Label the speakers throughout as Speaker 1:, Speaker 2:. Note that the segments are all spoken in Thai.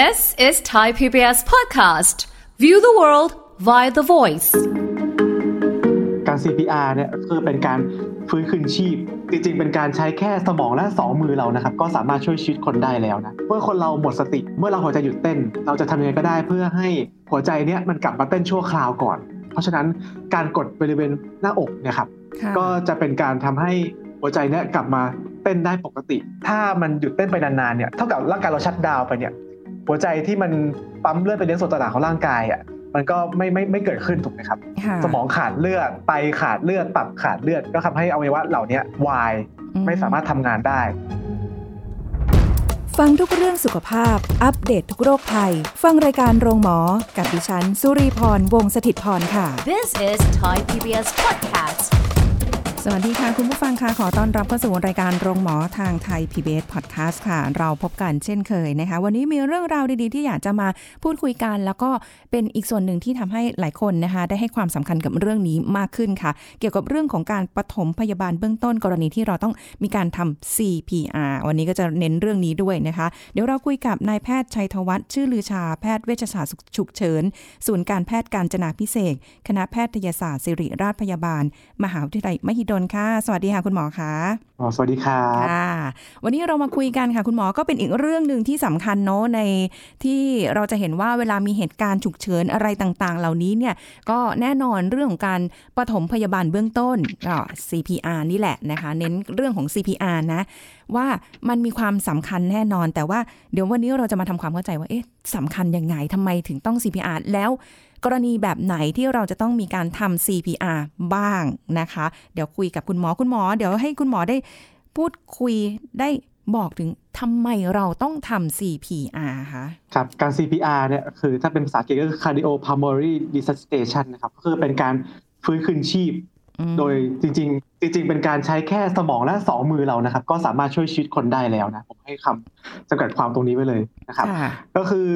Speaker 1: This is Thai PBS podcast. View the world via the voice.
Speaker 2: การ CPR เนี่ยคือเป็นการฟื้นคืนชีพ จริงๆ เป็นการใช้แค่สมองและสองมือเรานะครับ ก็สามารถช่วยชีวิตคนได้แล้วนะ เมื่อคนเราหมดสติ เมื่อเราหัวใจหยุดเต้น เราจะทำยังไงก็ได้เพื่อให้หัวใจเนี้ยมันกลับมาเต้นชั่วคราวก่อน เพราะฉะนั้นการกดบริเวณหน้าอกเนี่ยครับ
Speaker 3: ค่ะ
Speaker 2: ก็จะเป็นการทำให้หัวใจเนี่ยกลับมาเต้นได้ปกติ ถ้ามันหยุดเต้นไปนานๆเนี่ย เท่ากับร่างกายเราชัดดาวน์ไปเนี่ย หัวใจที่มันปั๊มเลือดไปเลี้ยงส่วนต่างๆของร่างกายอะมันก็ไม่ไม่ไม่เกิดขึ้นถูกไหมครับ
Speaker 3: ค่ะ
Speaker 2: สมองขาดเลือดไตขาดเลือดตับขาดเลือดก็ทำให้อวัยวะเหล่านี้วาย
Speaker 3: อื
Speaker 2: ไม่สามารถทำงานได้
Speaker 3: ฟังทุกเรื่องสุขภาพ อัปเดตททุกโรคภัย ฟังรายการโรงหมอ กับดิฉัน สุรีพรวงศิตพรค่ะ
Speaker 1: This is Thai PBS podcast.
Speaker 3: สวัสดีค่ะ คุณผู้ฟังค่ะ ขอต้อนรับเข้าสู่รายการโรงหมอทางไทย PBS Podcast ค่ะ เราพบกันเช่นเคยนะคะ วันนี้มีเรื่องราวดีๆ ที่อยากจะมาพูดคุยกัน แล้วก็เป็นอีกส่วนหนึ่งที่ทำให้หลายคนนะคะ ได้ให้ความสำคัญกับเรื่องนี้มากขึ้นค่ะ เกี่ยวกับเรื่องของการปฐมพยาบาลเบื้องต้นกรณีที่เราต้องมีการทำ CPR วันนี้ก็จะเน้นเรื่องนี้ด้วยนะคะ เดี๋ยวเราคุยกับนายแพทย์ชัยธวัฒน์ชื่อลือชาแพทย์เวชศาสตร์ฉุกเฉินศูนย์การแพทย์การจนาพิเศษคณะแพทยศาสตร์ศิริราชพยาบาล มหาวิทยาลัยมหิดลค่ะ สวัสดีค่ะคุณหมอคะ
Speaker 2: อ๋อสวัสดีครับ
Speaker 3: ค่ะวันนี้เรามาคุยกันค่ะ คุณหมอก็เป็นอีกเรื่องหนึ่งที่สำคัญเนาะในที่เราจะเห็นว่าเวลามีเหตุการณ์ฉุกเฉินอะไรต่างๆ เหล่านี้เนี่ยก็แน่นอนเรื่องของการปฐมพยาบาลเบื้องต้นก็ CPR นี่แหละนะคะ เน้นเรื่องของ CPR นะ ว่ามันมีความสำคัญแน่นอน แต่ว่าเดี๋ยววันนี้เราจะมาทำความเข้าใจว่าเอ๊ะสำคัญยังไงทำไมถึงต้อง CPR แล้วกรณีแบบไหนที่เราจะต้องมีการทำ CPR บ้างนะคะ เดี๋ยวคุยกับคุณหมอคุณหมอ เดี๋ยวให้คุณหมอได้พูดคุยได้บอกถึงทำไมเราต้องทำ CPR คะ
Speaker 2: ครับการ CPR เนี่ยคือถ้าเป็นภาษาอังกฤษก็คือ cardiopulmonary resuscitation นะครับก็คือเป็นการฟื้นคืนชีพ
Speaker 3: อืม
Speaker 2: โดยจริง ๆ จริง ๆ เป็นการใช้แค่สมองและสองมือเรานะครับ ก็สามารถช่วยชีวิตคนได้แล้วนะ ผมให้คำจำกัดความตรงนี้ไว้เลยนะครับ
Speaker 3: ค่ะ
Speaker 2: ก็คือ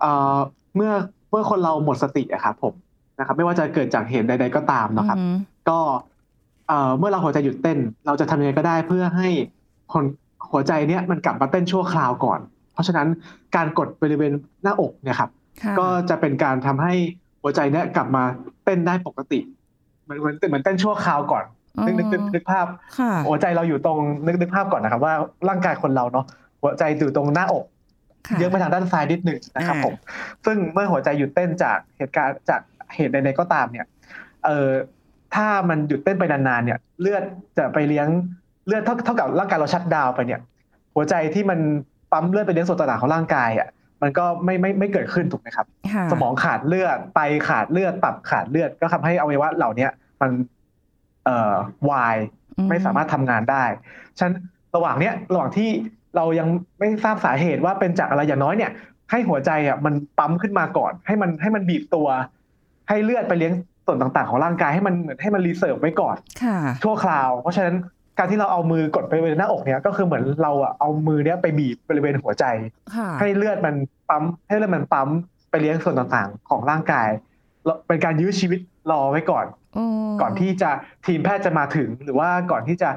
Speaker 2: เอ่อเมื่อเมื่อคนเราหมดสติอะครับผมนะครับ ไม่ว่าจะเกิดจากเหตุใด ๆ ก็ตามนะครับ
Speaker 3: อืม
Speaker 2: ก็ เอ่อเมื่อเราหัวใจหยุดเต้น เราจะทำยังไงก็ได้เพื่อให้คนหัวใจเนี้ยมันกลับมาเต้นชั่วคราวก่อน เพราะฉะนั้นการกดบริเวณหน้าอกเนี่ยครับ
Speaker 3: ค่ะ
Speaker 2: ก็จะเป็นการทำให้หัวใจเนี้ยกลับมาเต้นได้ปกติเหมือนเหมือนเหมือนเต้นชั่วคราวก่อนนึกนึกนึกนึกภาพ
Speaker 3: ค่ะ
Speaker 2: หัวใจเราอยู่ตรงนึกนึกภาพก่อนนะครับ ว่าร่างกายคนเราเนาะหัวใจอยู่ตรงหน้าอก
Speaker 3: ค่ะ
Speaker 2: เยอะไปทางด้านซ้ายนิดหนึ่งนะครับ
Speaker 3: อ่า
Speaker 2: ผม ซึ่งเมื่อหัวใจหยุดเต้นจากเหตุการณ์จากเหตุใดๆก็ตามเนี่ย เอ่อ ถ้ามันหยุดเต้นไปนานๆเนี่ย เลือดจะไปเลี้ยงเลือดเท่าเท่ากับร่างกายเราชัดดาวน์ไปเนี่ย หัวใจที่มันปั๊มเลือดไปเลี้ยงส่วนต่างๆของร่างกายอะมันก็ไม่ไม่ไม่เกิดขึ้นถูกไหมครับ
Speaker 3: ค่ะ
Speaker 2: สมองขาดเลือดไตขาดเลือดตับขาดเลือดก็ทำให้อวัยวะเหล่าเนี้ยมันเอ่อวายไม่สามารถทำงานได้ฉะนั้นระหว่างเนี้ยระหว่างที่เรายังไม่ทราบสาเหตุว่าเป็นจากอะไรอย่างน้อยเนี่ย ให้หัวใจอะมันปั๊มขึ้นมาก่อน ให้มันให้มันบีบตัว ให้เลือดไปเลี้ยง ส่วนต่างๆ ของร่างกายให้มันเหมือนให้มัน reserve ไว้ก่อน
Speaker 3: ค่ะ
Speaker 2: ชั่วคราว เพราะฉะนั้นการที่เราเอามือกดไปบริเวณหน้าอกเนี่ยก็คือเหมือนเราอะเอามือเนี้ยไปบีบบริเวณหัวใจ
Speaker 3: ค่ะ
Speaker 2: ให้เลือดมันปั๊มให้เลือดมันปั๊มไปเลี้ยงส่วนต่างๆ ของร่างกายแล้วเป็นการยื้อชีวิตรอไว้ก่อน ก่อนที่จะทีมแพทย์จะมาถึง หรือว่าก่อนที่จะ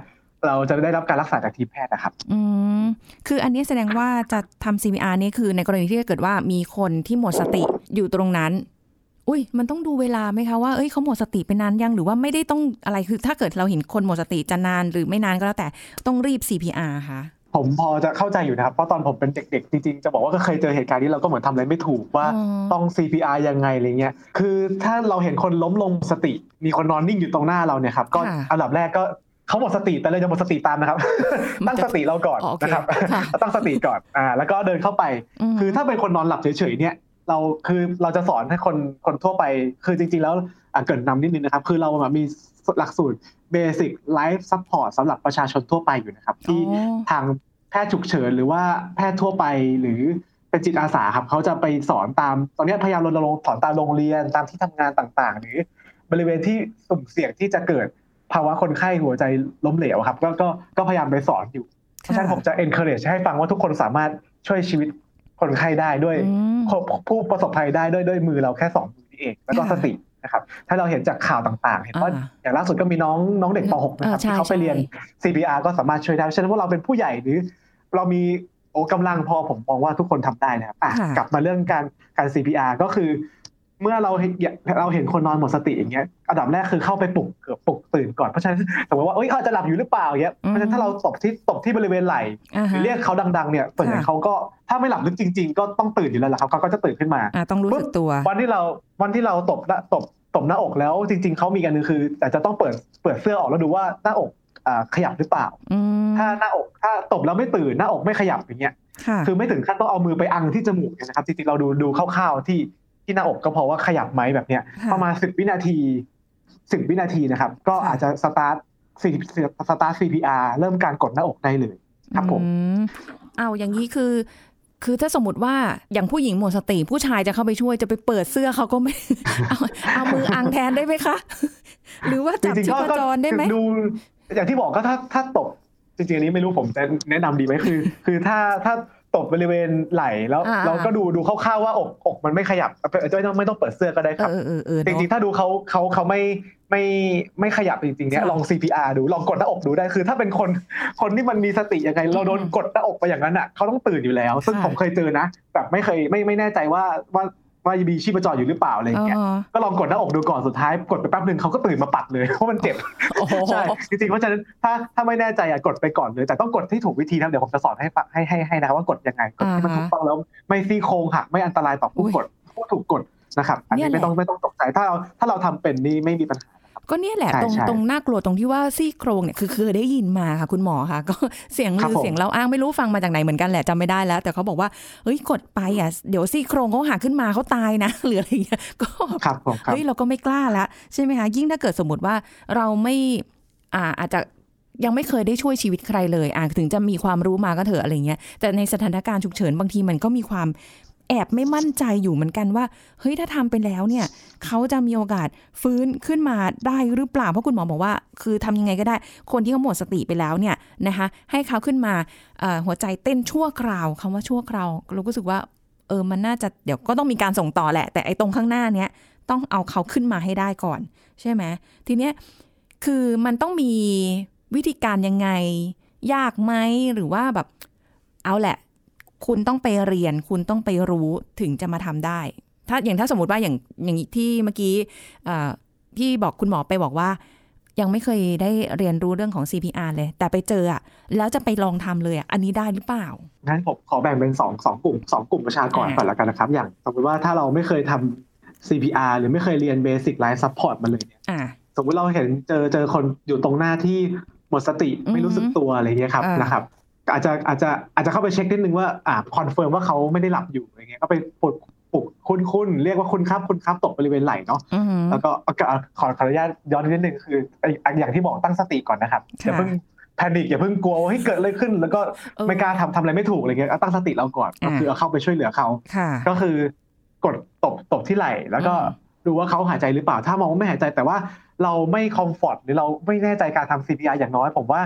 Speaker 2: เราจะได้รับการรักษาจากทีมแพทย์นะครับ
Speaker 3: อืม คืออันนี้แสดงว่าจะทำ CPR นี่คือในกรณีที่เกิดว่ามีคนที่หมดสติอยู่ตรงนั้น อุ้ยมันต้องดูเวลาไหมคะว่าเอ้ยเขาหมดสติไปนานยังหรือว่าไม่ได้ต้องอะไรคือ ถ้าเกิดเราเห็นคนหมดสติจะนานหรือไม่นานก็แล้วแต่ต้องรีบ CPR ค่ะ
Speaker 2: ผมพอจะเข้าใจอยู่นะครับ เพราะตอนผมเป็นเด็กๆ จริงๆ จะบอกว่าก็เคยเจอเหตุการณ์นี้เราก็เหมือนทำอะไรไม่ถูกว่า
Speaker 3: อ๋อ
Speaker 2: ต้อง CPR ยังไงอะไรเงี้ย คือถ้าเราเห็นคนล้มลงสติ มีคนนอนนิ่งอยู่ตรงหน้าเราเนี่ยครับ ก็
Speaker 3: ค่ะ
Speaker 2: อันดับแรกก็เขาหมดสติแต่เลยจะหมดสติตามนะครับ ตั้งสติเราก่อน
Speaker 3: อ๋อโอเค
Speaker 2: นะครับ
Speaker 3: ค่ะ
Speaker 2: ตั้งสติก่อนอ่าแล้วก็เดินเข้าไป
Speaker 3: ม
Speaker 2: คือถ้าเป็นคนนอนหลับเฉยๆเนี่ย เราคือเราจะสอนให้คนคนทั่วไป คือจริง ๆ แล้วอะเกรินนำนิดนึงนะครับ คือเราแบบมีหลักสูตร Basic Life Support สำหรับประชาชนทั่วไปอยู่นะครับ ที่
Speaker 3: อ๋อ
Speaker 2: ทางแพทย์ฉุกเฉินหรือว่าแพทย์ทั่วไปหรือเป็นจิตอาสาครับเขาจะไปสอนตามตอนนี้พยายามรณรงค์สอนตามโรงเรียนตามที่ทำงานต่างๆ หรือบริเวณที่สุ่มเสี่ยงที่จะเกิดภาวะคนไข้หัวใจล้มเหลวครับ ก็ก็ก็พยายามไปสอนอยู่เพราะฉะนั้นผมจะ encourage ให้ฟังว่าทุกคนสามารถช่วยชีวิต คนไข้ได้ด้วย
Speaker 3: อืม
Speaker 2: ผู้ประสบภัยได้ด้วยด้วยมือเราแค่สองมือนี่เองแล้วก็
Speaker 3: ค่ะ
Speaker 2: สตินะครับ ถ้าเราเห็นจากข่าวต่างๆ เห็นว่า
Speaker 3: อ่า
Speaker 2: อย่างล่าสุดก็มีน้องน้องเด็กป .6 นะครับ
Speaker 3: เออใช่
Speaker 2: ที่เขาไปเรียน
Speaker 3: ใช่
Speaker 2: CPR ก็สามารถช่วยได้ฉะนั้นพวกเราเป็นผู้ใหญ่หรือ เรามีโอ้กำลังพอผมมองว่าทุกคนทำได้นะครับอะ
Speaker 3: ค่ะ
Speaker 2: กลับมาเรื่องการการ CPR ก็คือ เมื่อเราเห็นเราเห็นคนนอนหมดสติอย่างเงี้ยอันดับแรกคือเข้าไปปลุกเกือบปลุกตื่นก่อนเพราะฉะนั้นสมมติว่าเอ้ยเขาอาจจะหลับอยู่หรือเปล่าอย่างเงี้ยเพราะฉะนั้นถ้าเราตบที่ตบที่บริเวณไหล่
Speaker 3: อ่า
Speaker 2: หรื
Speaker 3: ฮะ
Speaker 2: อเรียกเขาดัง ๆ เนี่ยส่วนใหญ่
Speaker 3: ค่ะ
Speaker 2: เขาก็ถ้าไม่หลับลึกจริง ๆ ก็ต้องตื่นอยู่แล้วล่ะครับเขาก็จะตื่นขึ้นมา
Speaker 3: อ่าต้องรู้สึกตัว
Speaker 2: วันที่เราวันที่เราตบหน้าตบตบหน้าอกแล้วจริง ๆเขามีกันนึงคือแต่จะต้องเปิดเปิดเสื้อออกแล้วดูว่าหน้าอกอ่าขยับหรือเปล่า
Speaker 3: อืม
Speaker 2: ถ้าหน้าอกถ้าตบแล้วไม่ตื่นหน้าอกไม่ขยับอย่างเงี้ย
Speaker 3: ค่ะ
Speaker 2: คือไม่ถึงขั้นต้องเอามือไปอังที่จมูกนะครับจริงๆเราดูดูคร่าวๆที่ ที่หน้าอกก็พอว่าขยับไหมแบบเนี้ย
Speaker 3: ค่ะ
Speaker 2: ประมาณสิบวินาทีสิบวินาทีนะครับ ก็
Speaker 3: ค่ะ
Speaker 2: อาจจะสตาร์ทสตาร์ท CPR เริ่มการกดหน้าอกได้เลยครับผม
Speaker 3: อืมเอาอย่างนี้คือ คือถ้าสมมติว่าอย่างผู้หญิงหมดสติผู้ชายจะเข้าไปช่วยจะไปเปิดเสื้อเขาก็ไม่เอาเอามืออังแทนได้ไหมคะ หรือว่า
Speaker 2: จ
Speaker 3: จับ
Speaker 2: ริง
Speaker 3: ชี
Speaker 2: ๆก็
Speaker 3: พ
Speaker 2: ก็
Speaker 3: จรได้ไหม
Speaker 2: ดู อย่างที่บอกก็ถ้าถ้าตบจริงๆอันนี้ไม่รู้ผมจะแนะนำดีไหมคือ คือถ้าถ้า ตบบริเวณไหล่แล้ว
Speaker 3: อ่า
Speaker 2: เราก็ดูดูคร่าวๆว่าอกอกมันไม่ขยับไม่ต้องไม่ต้องเปิดเสื้อก็ได้ครับ
Speaker 3: เออเออเออ
Speaker 2: จ
Speaker 3: เนอะ
Speaker 2: ริงๆถ้าดูเขาเขาเขาไม่ไม่ไม่ขยับจริงๆเนี่ย
Speaker 3: ค่ะ
Speaker 2: ลอง CPR ดูลองกดหน้าอกดูได้คือ ถ้าเป็นคนคนที่มันมีสติยังไง เราโดน
Speaker 3: อืม
Speaker 2: กดหน้าอกไปอย่างนั้นอะเขาต้องตื่นอยู่แล้ว ซึ่ง
Speaker 3: ค่ะ
Speaker 2: ผมเคยเจอนะแบบไม่เคยไม่ไม่แน่ใจว่าว่า ว่ามีชีพจรอยู่หรือเปล่าอะไรอย่างเงี้ย
Speaker 3: อ๋อ
Speaker 2: ก็ลองกดหน้าอกดูก่อนสุดท้ายกดไปแป๊บหนึ่งเขาก็ตื่นมาปัดเลยเพราะมันเจ็บ
Speaker 3: โอ้โห
Speaker 2: ใช่จริงๆเพราะฉะนั้นถ้าถ้าไม่แน่ใจอะกดไปก่อนเลยแต่ต้องกดที่ถูกวิธีนะเดี๋ยวผมจะสอนให้ฟังให้ให้ให้นะครับว่ากดยังไงกดที่มัน
Speaker 3: อ่าฮะ
Speaker 2: ถูกต้องแล้วไม่ซี่โครงหักไม่อันตรายต่อผู้
Speaker 3: อุ๊ย
Speaker 2: กดผู้ถูกกดนะครับอัน
Speaker 3: เนี่
Speaker 2: นี้
Speaker 3: ยแหละ
Speaker 2: ไม่ต้องไม่ต้องตกใจถ้าเราถ้าเราทำเป็นนี่ไม่มีปัญหา
Speaker 3: ก็เนี่ยแหละ
Speaker 2: ใช่
Speaker 3: ตรง
Speaker 2: ใช่
Speaker 3: ตรงน่ากลัวตรงที่ว่าซี่โครงเนี่ยคือเคยได้ยินมาค่ะ คุณหมอค่ะ ก็เสียง
Speaker 2: ครั
Speaker 3: ลื
Speaker 2: บ
Speaker 3: อ
Speaker 2: ผม
Speaker 3: เสียงเราอ้างไม่รู้ฟังมาจากไหนเหมือนกันแหละจำไม่ได้แล้ว แต่เขาบอกว่าเฮ้ยกดไปอะเดี๋ยวซี่โครงเขาหักขึ้นมาเขาตายนะหรืออะไรอย่างเงี้ยก็
Speaker 2: ครับผมครับ
Speaker 3: เฮ้ยเราก็ไม่กล้าละใช่ไหมคะยิ่งถ้าเกิดสมมติว่าเราไม่อ่าอาจจะยังไม่เคยได้ช่วยชีวิตใครเลยอ่าถึงจะมีความรู้มาก็เถอะอะไรเงี้ย แต่ในสถานการณ์ฉุกเฉินบางทีมันก็มีความ แอบไม่มั่นใจอยู่เหมือนกันว่า เฮ้ยถ้าทำไปแล้วเนี่ยเขาจะมีโอกาสฟื้นขึ้นมาได้หรือเปล่าเพราะคุณหมอบอกว่า คือทำยังไงก็ได้ คนที่เขาหมดสติไปแล้วเนี่ยนะคะให้เขาขึ้นมาหัวใจเต้นชั่วคราวคำว่าชั่วคราวเราก็รู้สึกว่าเออมันน่าจะเดี๋ยวก็ต้องมีการส่งต่อแหละ แต่ไอ้ตรงข้างหน้าเนี้ยต้องเอาเขาขึ้นมาให้ได้ก่อน ใช่ไหมทีเนี้ยคือมันต้องมีวิธีการยังไงยากไหมหรือว่าแบบเอาแหละ คุณต้องไปเรียน คุณต้องไปรู้ถึงจะมาทำได้ ถ้าอย่างถ้าสมมติว่าอย่างอย่างที่เมื่อกี้เอ่อที่บอกคุณหมอไปบอกว่า ยังไม่เคยได้เรียนรู้เรื่องของ CPR เลย แต่ไปเจออะแล้วจะไปลองทำเลยอะอันนี้ได้หรือเปล่า
Speaker 2: งั้นผมขอแบ่งเป็นสองสองกลุ่มสองกลุ่มประชากร
Speaker 3: อ่า
Speaker 2: ก่อนละกันนะครับ อย่างสมมติว่าถ้าเราไม่เคยทำ CPR หรือไม่เคยเรียน Basic Life Support มาเลยเนี่ย
Speaker 3: อ่า
Speaker 2: สมมติเราเห็นเจอเจอคนอยู่ตรงหน้าที่หมดสติ
Speaker 3: อืม
Speaker 2: ไม่รู้สึกตัวอะไรเงี้ยครับ
Speaker 3: อ่าน
Speaker 2: นะครับ อาจจะอาจจะอาจจะเข้าไปเช็คนิดนึงว่าอ่า confirm ว่าเขาไม่ได้หลับอยู่อะไรเงี้ยก็ไปปลุกปลุกคุณคุณเรียกว่าคุณครับคุณครับตกบริเวณไหล่เนาะ
Speaker 3: อือหือ
Speaker 2: แล้วก็เอาเอาขอขออนุญาตย้อนนิดนึงคือไอ้อย่างที่บอกตั้งสติก่อนนะครับ
Speaker 3: ค่ะ
Speaker 2: อย่าเพิ่ง panic อย่าเพิ่งกลัวว่าเฮ้ยเกิดอะไรขึ้น แล้วก็
Speaker 3: เออ
Speaker 2: ไม่กล้าทำทำอะไรไม่ถูกอะไรเงี้ยเอาตั้งสติเราก่อนก็
Speaker 3: อ่า
Speaker 2: คือเอาเข้าไปช่วยเหลือเขา
Speaker 3: ค่ะ
Speaker 2: ก็คือกดตบตบที่ไหล่แล้วก็
Speaker 3: อืม
Speaker 2: ดูว่าเขาหายใจหรือเปล่า ถ้ามองว่าไม่หายใจแต่ว่าเราไม่คอมฟอร์ตหรือเราไม่แน่ใจการทำ CPR อย่างน้อย ผมว่า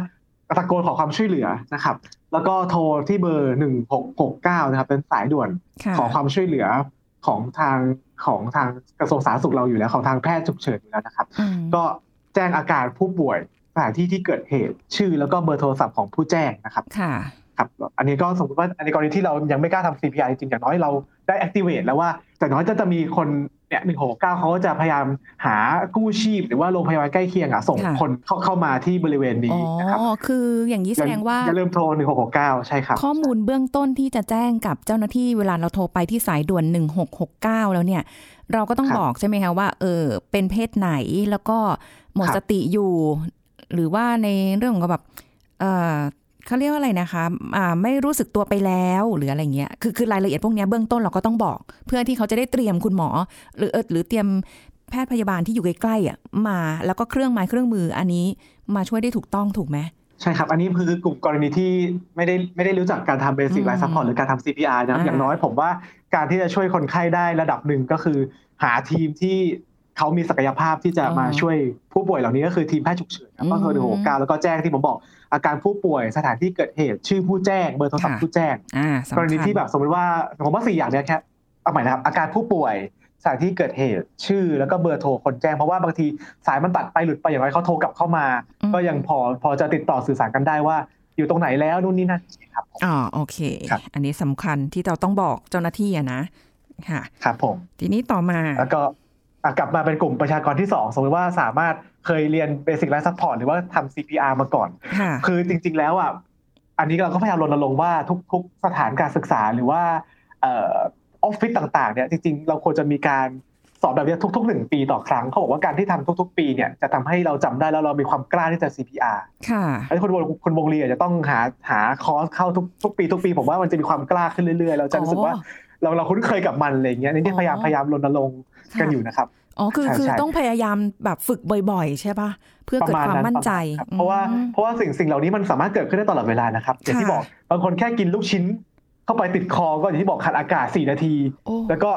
Speaker 2: ตะโกนขอความช่วยเหลือนะครับ แล้วก็โทรที่เบอร์หนึ่งหกหกเก้านะครับ เป็นสายด่วน
Speaker 3: ค่ะ
Speaker 2: ขอความช่วยเหลือของทางของทางกระทรวงสาธารณสุขเราอยู่แล้วของทางแพทย์ฉุกเฉินอยู่แล้วนะครับ
Speaker 3: อืม
Speaker 2: ก็แจ้งอาการผู้ป่วยสถานที่ที่เกิดเหตุชื่อแล้วก็เบอร์โทรศัพท์ของผู้แจ้งนะครับ
Speaker 3: ค่ะ
Speaker 2: ครับอันนี้ก็สมมติว่าอันในกรณีที่เรายังไม่กล้าทำ CPI จริงอย่างน้อยเราได้ activate แล้วว่าแต่น้อยจะจะมีคน เนี่ยหนึ่งหกเก้าเขาก็จะพยายามหากู้ชีพ หรือว่าโรงพยาบาลใกล้เคียงอะส่ง
Speaker 3: ค่ะ
Speaker 2: คนเข้าเข้ามาที่บริเวณ
Speaker 3: อ๋
Speaker 2: นี้
Speaker 3: อ
Speaker 2: นะครับ
Speaker 3: คืออย่างนี้แสดงว่า
Speaker 2: อย่าลืมโทรหนึ่งหกหกเก้าใช่ครับ
Speaker 3: ข้อมูลเบื้องต้นที่จะแจ้งกับเจ้าหน้าที่เวลาเราโทรไปที่สายด่วน1669แล้วเนี่ย เราก็ต้อง
Speaker 2: ครับ
Speaker 3: บอกใช่ไหมคะว่า เออเป็นเพศไหนแล้วก็หมด
Speaker 2: ครับ
Speaker 3: สติอยู่ หรือว่าในเรื่องของแบบ เออเขาเรียกว่าอะไรนะคะอ่าไม่รู้สึกตัวไปแล้วหรืออะไรเงี้ยคือคือรายละเอียดพวกเนี้ยเบื้องต้นเราก็ต้องบอก เพื่อที่เขาจะได้เตรียมคุณหมอ หรือเออหรือเตรียมแพทย์พยาบาลที่อยู่ใกล้ๆอะมาแล้วก็เครื่องไม้เครื่องมืออันนี้มาช่วยได้ถูกต้องถูกไหม
Speaker 2: ใช่ครับ อันนี้คือกลุ่มกรณีที่ไม่ได้ไม่ได้รู้จักการทำ basic
Speaker 3: อืม
Speaker 2: life support หรือการทำ CPR นะครับ
Speaker 3: อ่า
Speaker 2: อย่างน้อยผมว่าการที่จะช่วยคนไข้ได้ระดับหนึ่งก็คือ หาทีมที่เขามีศักยภาพที่จะมาช่วยผู้ป่วยเหล่านี้ก็คือทีมแพทย์ฉุกเฉินครับก็คือหนึ่งหกเก้าแล้วก็แจ้งที่ผมบอก อาการผู้ป่วยสถานที่เกิดเหตุ ชื่อผู้แจ้ง เบอร์โทรศัพท์ผู้แจ้ง
Speaker 3: อ่าสำ
Speaker 2: ก
Speaker 3: คั
Speaker 2: ร
Speaker 3: ญ
Speaker 2: ณีที่แบบสมมติว่าผมว่าสี่อย่างเนี้ยแค่เอาใหม่นะครับอาการผู้ป่วยสถานที่เกิดเหตุชื่อแล้วก็เบอร์โทรคนแจ้งเพราะว่าบางทีสายมันตัดไปหลุดไปอย่างไรเขาโทรกลับเข้ามา
Speaker 3: อืม
Speaker 2: ก็ยังพอพอจะติดต่อสื่อสารกันได้ว่า อยู่ตรงไหนแล้วนู่นนี่นั่นครับผม
Speaker 3: อ๋อโอเค
Speaker 2: ครับ
Speaker 3: อันนี้สำคัญที่เราต้องบอกเจ้าหน้าที่อะนะค่ะ
Speaker 2: ครับผม
Speaker 3: ทีนี้ต่อมา
Speaker 2: แล้วก็อะกลับมาเป็นกลุ่มประชากรที่สองสมมติว่าสามารถ เคยเรียนเบสิ c ไลฟ์ซัพพอร์ตหรือว่าทำ CPR มาก่อน
Speaker 3: ค่ะ
Speaker 2: คือจริง ๆ แล้วอะอันนี้เราก็พยายามรณรงค์ว่าทุก ๆ สถานการศึกษาหรือว่าเอออฟฟิศต่างๆเนี่ยจริง ๆ เราควรจะมีการสอนแบบนี้ทุกๆหนึ่งปีต่อครั้งเขาบอกว่าการที่ทำทุก ๆ ปีเนี่ยจะทำให้เราจำได้แล้วเรามีความกล้าที่จะ CPR
Speaker 3: ค่ะ
Speaker 2: อันนี้คุณวงคุณวงเรียนจะต้องหาหาคอร์สเข้าทุกทุกปีทุกปี ผมว่ามันจะมีความกล้าขึ้นเรื่อยๆ เราจะรู้สึกว่า
Speaker 3: อ๋อ
Speaker 2: เราเราคุ้นเคยกับมันอะไรอย่างเงี้ยนี่ที่พยายาม
Speaker 3: อ๋อ
Speaker 2: พยายามรณรงค์กันอยู่นะครับ
Speaker 3: อ๋อคือ
Speaker 2: ใช่
Speaker 3: คือ
Speaker 2: ใช่
Speaker 3: ต้องพยายามแบบฝึกบ่อย ๆ ใช่ปะเพื่อ
Speaker 2: ประ
Speaker 3: เกิด
Speaker 2: มาณ
Speaker 3: ความ
Speaker 2: นั้น
Speaker 3: มั่นใจ
Speaker 2: ครับเพราะว่า
Speaker 3: อืม
Speaker 2: เพราะว่าสิ่งสิ่งเหล่านี้มันสามารถเกิดขึ้นได้ตลอดเวลานะครับอย่างที่
Speaker 3: ค่ะ
Speaker 2: บอกบางคนแค่กินลูกชิ้น เข้าไปติดคอก็อย่างที่บอกขาดอากาศ4นาที
Speaker 3: โอ้
Speaker 2: แล้วก็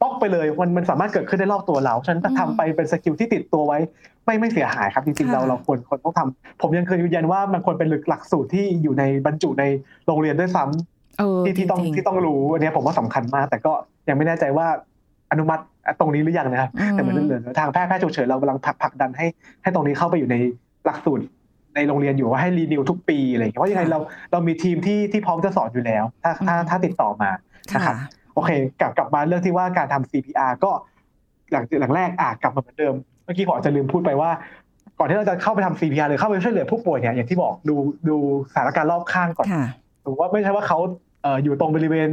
Speaker 2: ป๊อกไปเลยมันมันสามารถเกิดขึ้นได้รอบตัวเราฉะนัน
Speaker 3: อืม
Speaker 2: ทำไปเป็นสกิลที่ติดตัวไว้ ไม่ไม่เสียหายครับจริงๆ
Speaker 3: ค่ะ
Speaker 2: เราเราควรควรต้องทำผมยังเคยยืนยันว่ามันควรเป็นหลักสูตรที่อยู่ในบรรจุในโรงเรียนด้วยซ้ำ
Speaker 3: เออ
Speaker 2: ที่ที่ต้อง
Speaker 3: จริๆ
Speaker 2: ที่ต้องรู้อันเนี้ยผมว่าสำคัญมาก แต่ก็ยังไม่แน่ใจว่าอนุมัติ ตรงนี้หรือยังนะครับ
Speaker 3: อืม
Speaker 2: แต่เหมือนเหลือทางแพทย์แพทย์ฉุกเฉินเรากำลังผลักผลักดันให้ให้ตรงนี้เข้าไปอยู่ในหลักสูตรในโรงเรียนอยู่ว่าให้รีนิวทุกปีอะไรอย่างเงี้ยเพราะยังไงเราเรามีทีมที่ที่พร้อมจะสอนอยู่แล้ว ถ้าถ้าถ้าติดต่อมานะครับ
Speaker 3: ค่ะ
Speaker 2: โอเคกลับกลับมาเรื่องที่ว่าการทำ CPR ก็หลังหลังแรกอะกลับมาเหมือนเดิม เมื่อกี้ผมอาจจะลืมพูดไปว่า ก่อนที่เราจะเข้าไปทำ CPR หรือเข้าไปช่วยเหลือผู้ป่วยเนี่ยอย่างที่บอกดูดูสถานการณ์รอบข้างก่อน
Speaker 3: ค่ะ
Speaker 2: สมมติว่าไม่ใช่ว่าเขาเอ่ออยู่ตรงบริเวณ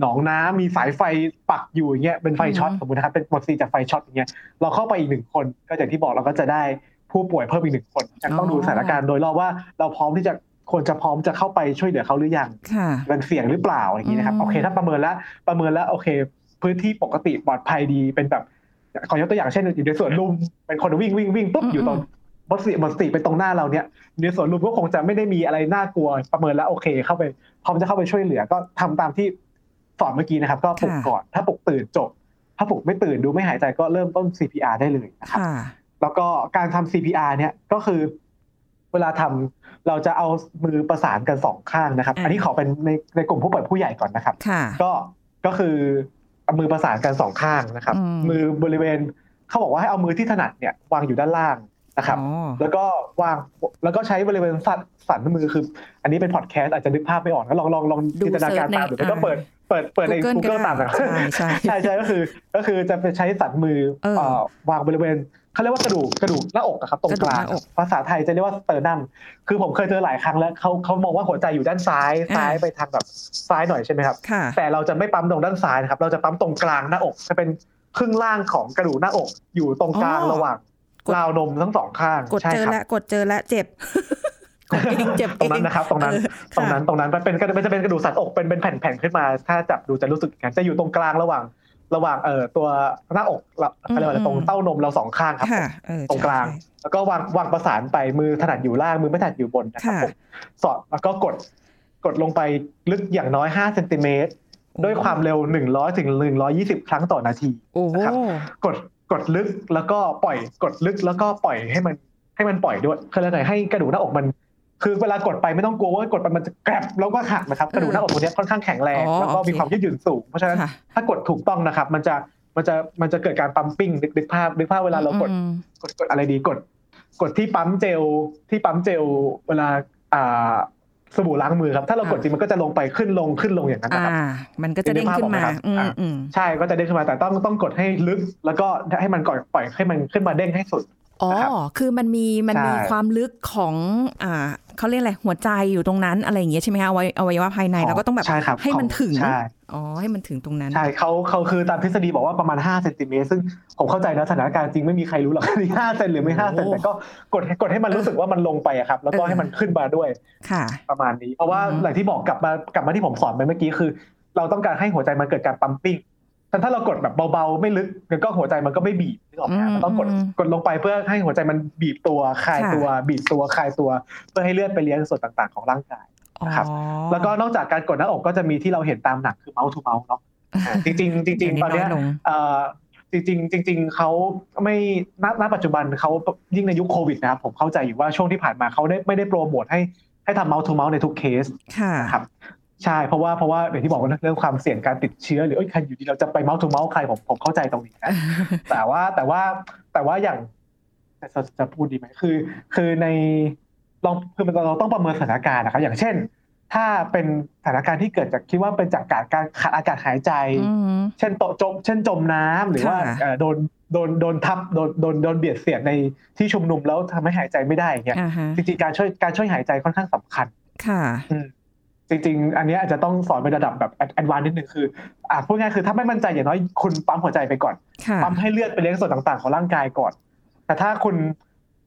Speaker 2: หนองน้ำมีสายไฟปักอยู่อย่างเงี้ยเป็นไฟช็อต
Speaker 3: อืม
Speaker 2: สมมตินะครับเป็นหมดสติจากไฟช็อตอย่างเงี้ยเราเข้าไปอีกหนึ่งคนก็อย่างที่บอกเราก็จะได้ผู้ป่วยเพิ่มอีกหนึ่งคนยังต้องดูสถานการณ์โดยรอบว่าเราพร้อมที่จะควรจะพร้อมจะเข้าไปช่วยเหลือเขาหรือยัง
Speaker 3: ค่ะ
Speaker 2: มันเสี่ยงหรือเปล่าอย่างนี้นะครับ
Speaker 3: อืม
Speaker 2: โอเค ถ้าประเมินแล้วประเมินแล้วโอเค พื้นที่ปกติปลอดภัยดีเป็นแบบขอยกตัวอย่างเช่นอยู่ในสวนลุมเป็นคนวิ่งวิ่งวิ่งปุ๊บอยู่ตรงบสติบสติเป็นตรงหน้าเราเนี่ยในสวนลุมก็คงจะไม่ได้มีอะไรน่ากลัวประเมินแล้วโอเค เข้าไปพร้อมจะเข้าไปช่วยเหลือก็ทำตามที่ สอนเมื่อกี้นะครับ ก็ปลุก
Speaker 3: ค่ะ
Speaker 2: ก่อน ถ้าปลุกตื่นจบ ถ้าปลุกไม่ตื่นดูไม่หายใจก็เริ่มต้น CPR ได้เลยนะครับ
Speaker 3: ค่ะ
Speaker 2: แล้วก็การทำ CPR เนี่ยก็คือ เวลาทำเราจะเอามือประสานกันสองข้างนะครับ
Speaker 3: อ่า
Speaker 2: อันนี้ขอเป็นในในกลุ่มผู้ป่วยผู้ใหญ่ก่อนนะครับ
Speaker 3: ค่ะ
Speaker 2: ก็ก็คือเอามือประสานกันสองข้างนะครับ
Speaker 3: อืม
Speaker 2: มือบริเวณเขาบอกว่าให้เอามือที่ถนัดเนี่ยวางอยู่ด้านล่างนะครับ
Speaker 3: อ๋อ
Speaker 2: แล้วก็วางแล้วก็ใช้บริเวณสันสันมือคือ อันนี้เป็นพอดแคสต์อาจจะนึกภาพไม่ออกก็ลองลองลอง
Speaker 3: ดู
Speaker 2: จินตนาการตาม
Speaker 3: search ใน
Speaker 2: รือไม่ก็เปิด เปิดเปิดใน
Speaker 3: Google ก็
Speaker 2: Google
Speaker 3: ได้
Speaker 2: ตามนะครับ
Speaker 3: ใช่ใช่
Speaker 2: ใช่ใช่ก็คือก็คือจะไปใช้สันมือ
Speaker 3: เออ
Speaker 2: เอ่อวางบริเวณเขาเรียกว่ากระดูกกระดูกหน้าอกอะครับตรงกลาง
Speaker 3: กระดูกหน้าอก
Speaker 2: ภาษาไทยจะเรียกว่า sternum คือผมเคยเจอหลายครั้งแล้วเขาเขามองว่าหัวใจอยู่ด้านซ้ายซ้ายไปทางแบบซ้ายหน่อยใช่ไหมครับ
Speaker 3: ค่ะ
Speaker 2: แต่เราจะไม่ปั๊มตรงด้านซ้ายนะครับ เราจะปั๊มตรงกลางหน้าอกจะเป็นครึ่งล่างของกระดูกหน้าอกอยู่ตรงกลาง
Speaker 3: อ๋อ
Speaker 2: ระหว่าง
Speaker 3: กด
Speaker 2: ราวนมทั้งสองข้าง
Speaker 3: กด
Speaker 2: ใช่
Speaker 3: เจอ
Speaker 2: ครับ
Speaker 3: แล้วกดเจอแล้วเจ็บ กดเองเจ็บ
Speaker 2: ตรงนั้นนะครับ ตรงนั้น
Speaker 3: เออ
Speaker 2: ตรงนั้นตรงนั้นมันเป็นมันจะเป็นกระดูกสันอกเป็นเป็นแผ่นๆขึ้นมา ถ้าจับดูจะรู้สึกอย่างนั้นจะอยู่ตรงกลางระหว่าง ระหว่างเอ่อตัวหน้าอกเราเขาเรียกว่าอะไรตรงเต้านมเราสองข้างครับ
Speaker 3: ค่ะเออ
Speaker 2: ตรงกลาง
Speaker 3: ใช่
Speaker 2: แล้วก็วางวางประสานไปมือถนัดอยู่ล่างมือไม่ถนัดอยู่บนนะครับ
Speaker 3: ค่ะ
Speaker 2: ผมสอดแล้วก็กดกดลงไปลึกอย่างน้อย5เซนติเมตร
Speaker 3: โอ้
Speaker 2: ด้วยความเร็ว100ถึง120ครั้งต่อนาที
Speaker 3: โอ้โห
Speaker 2: นะครับกดกดลึกแล้วก็ปล่อยกดลึกแล้วก็ปล่อยให้มันให้มันปล่อยด้วยคืออะไรให้กระดูกหน้าอกมัน คือเวลากดไปไม่ต้องกลัวว่ากดไปมันจะแกรบแล้วก็หักนะครับกระดูกหน้าอกตัวเนี้ยค่อนข้างแข็งแรง
Speaker 3: อ๋อ
Speaker 2: แล้วก็
Speaker 3: โอเค
Speaker 2: มีความยืดหยุ่นสูง เพราะฉะนั้น
Speaker 3: ค่ะ
Speaker 2: ถ้ากดถูกต้องนะครับ มันจะมันจะมันจะเกิดการปั๊มปิ้งนึกนึกภาพนึกภาพเวลาเรากด
Speaker 3: อืม
Speaker 2: กดกดอะไรดีกด กดที่ปั๊มเจลที่ปั๊มเจล เวลาอ่าสบู่ล้างมือครับ ถ้าเรากดจริงมันก็จะลงไปขึ้นลงขึ้นลงอย่างนั้น
Speaker 3: อ่า
Speaker 2: นะครับ
Speaker 3: มันก็จะเด้งขึ้นมา
Speaker 2: เห็นภาพออกไหมครับ
Speaker 3: อืม
Speaker 2: อ่า
Speaker 3: อืม
Speaker 2: ใช่ก็จะเด้งขึ้นมาแต่ต้องต้องกดให้ลึก แล้วก็ให้มันก่อนปล่อยให้มันขึ้นมาเด้งให้สุด
Speaker 3: อ๋อ
Speaker 2: นะครับ
Speaker 3: คือมันมีมันมี
Speaker 2: ใช่
Speaker 3: ความลึกของอ่า เขาเรียกอะไรหัวใจอยู่ตรงนั้นอะไรอย่างเงี้ยใช่ไหมคะอวัยอวัยวะภายในเราก็ต้องแบบ
Speaker 2: ใช่ครับ
Speaker 3: ให้มัน
Speaker 2: ของ
Speaker 3: ถึง
Speaker 2: ใช่
Speaker 3: อ๋อให้มันถึงตรงนั้น
Speaker 2: ใช่เขาเขาคือตามทฤษฎีบอกว่าประมาณ5เซนติเมตรซึ่งผมเข้าใจนะสถานการณ์จริงไม่มีใครรู้หรอกนี่ห้าเซนหรือไม่ห้าเซน
Speaker 3: โอ้
Speaker 2: แต่ก็กดให้กดให้มันรู้สึกว่ามันลงไปอะครับ แล้วก็
Speaker 3: เออ
Speaker 2: ให้มันขึ้นมาด้วย
Speaker 3: ค่ะ
Speaker 2: ประมาณนี้ เพราะว่า
Speaker 3: อือฮึ
Speaker 2: อย่างที่บอกกลับมากลับมาที่ผมสอนไปเมื่อกี้คือ เราต้องการให้หัวใจมันเกิดการปั๊มปิ้ง แต่ถ้าเรากดแบบเบาๆไม่ลึกมันก็หัวใจมันก็ไม่บีบนึกออกไหมฮะ
Speaker 3: อืม
Speaker 2: มันต้องกด
Speaker 3: อืม
Speaker 2: กดลงไปเพื่อให้หัวใจมันบีบตัวคลาย
Speaker 3: ค่ะ
Speaker 2: ตัว บีบตัวคลายตัว เพื่อให้เลือดไปเลี้ยงส่วนต่างๆ ของร่างกายนะครับ
Speaker 3: อ๋อ
Speaker 2: แล้วก็นอกจากการกดหน้าอกก็จะมีที่เราเห็นตามหนังคือเมาส์ทูเมาส์เนาะอ่าจริงๆจริง
Speaker 3: เดี๋ยวนี้
Speaker 2: ๆตอนเนี้ย
Speaker 3: น้อยลง
Speaker 2: เอ่อจริงๆจริงๆเขาไม่ณณปัจจุบันเขายิ่งในยุคโควิดนะครับผมเข้าใจอยู่ว่าช่วงที่ผ่านมาเขาได้ไม่ได้โปรโมทให้ให้ทำ mouth-to-mouth ในทุกเคส
Speaker 3: ค่ะ
Speaker 2: นะครับ ใช่เพราะว่าเพราะว่าอย่างที่บอกว่าเรื่องความเสี่ยงการติดเชื้อหรือเอ้ยใครอยู่ดีเราจะไป mouth-to-mouth ใครผมผมเข้าใจตรงนี้นะแต่ว่าแต่ว่าแต่ว่าอย่างจะจะจะพูดดีไหมคือ คือในลองคือเราต้องประเมินสถานการณ์นะครับ อย่างเช่น ถ้าเป็นสถานการณ์ที่เกิดจากคิดว่าเป็นจากการการขาดอากาศหายใจ
Speaker 3: อืม
Speaker 2: เช่นโตะจม เช่นจมน้ำหรือว่า
Speaker 3: ค่ะ
Speaker 2: เอ่อโดนโดนโดนทับโดนโดนโดนเบียดเสียดในที่ชุมนุมแล้วทำให้หายใจไม่ได้อย่างเงี้ย
Speaker 3: อ่าฮะ
Speaker 2: จริงๆการช่วยการช่วยหายใจค่อนข้างสำคัญ
Speaker 3: ค่ะ
Speaker 2: อืม จริงๆ อันเนี้ยอาจจะต้องสอนเป็นระดับแบบแอดวานนิดนึงคืออะพูดง่ายๆคือถ้าไม่มั่นใจอย่างน้อยคุณปั๊มหัวใจไปก่อน
Speaker 3: ค่ะ
Speaker 2: ปั๊มให้เลือดไปเลี้ยงส่วนต่างๆ ของร่างกายก่อน แต่ถ้าคุณ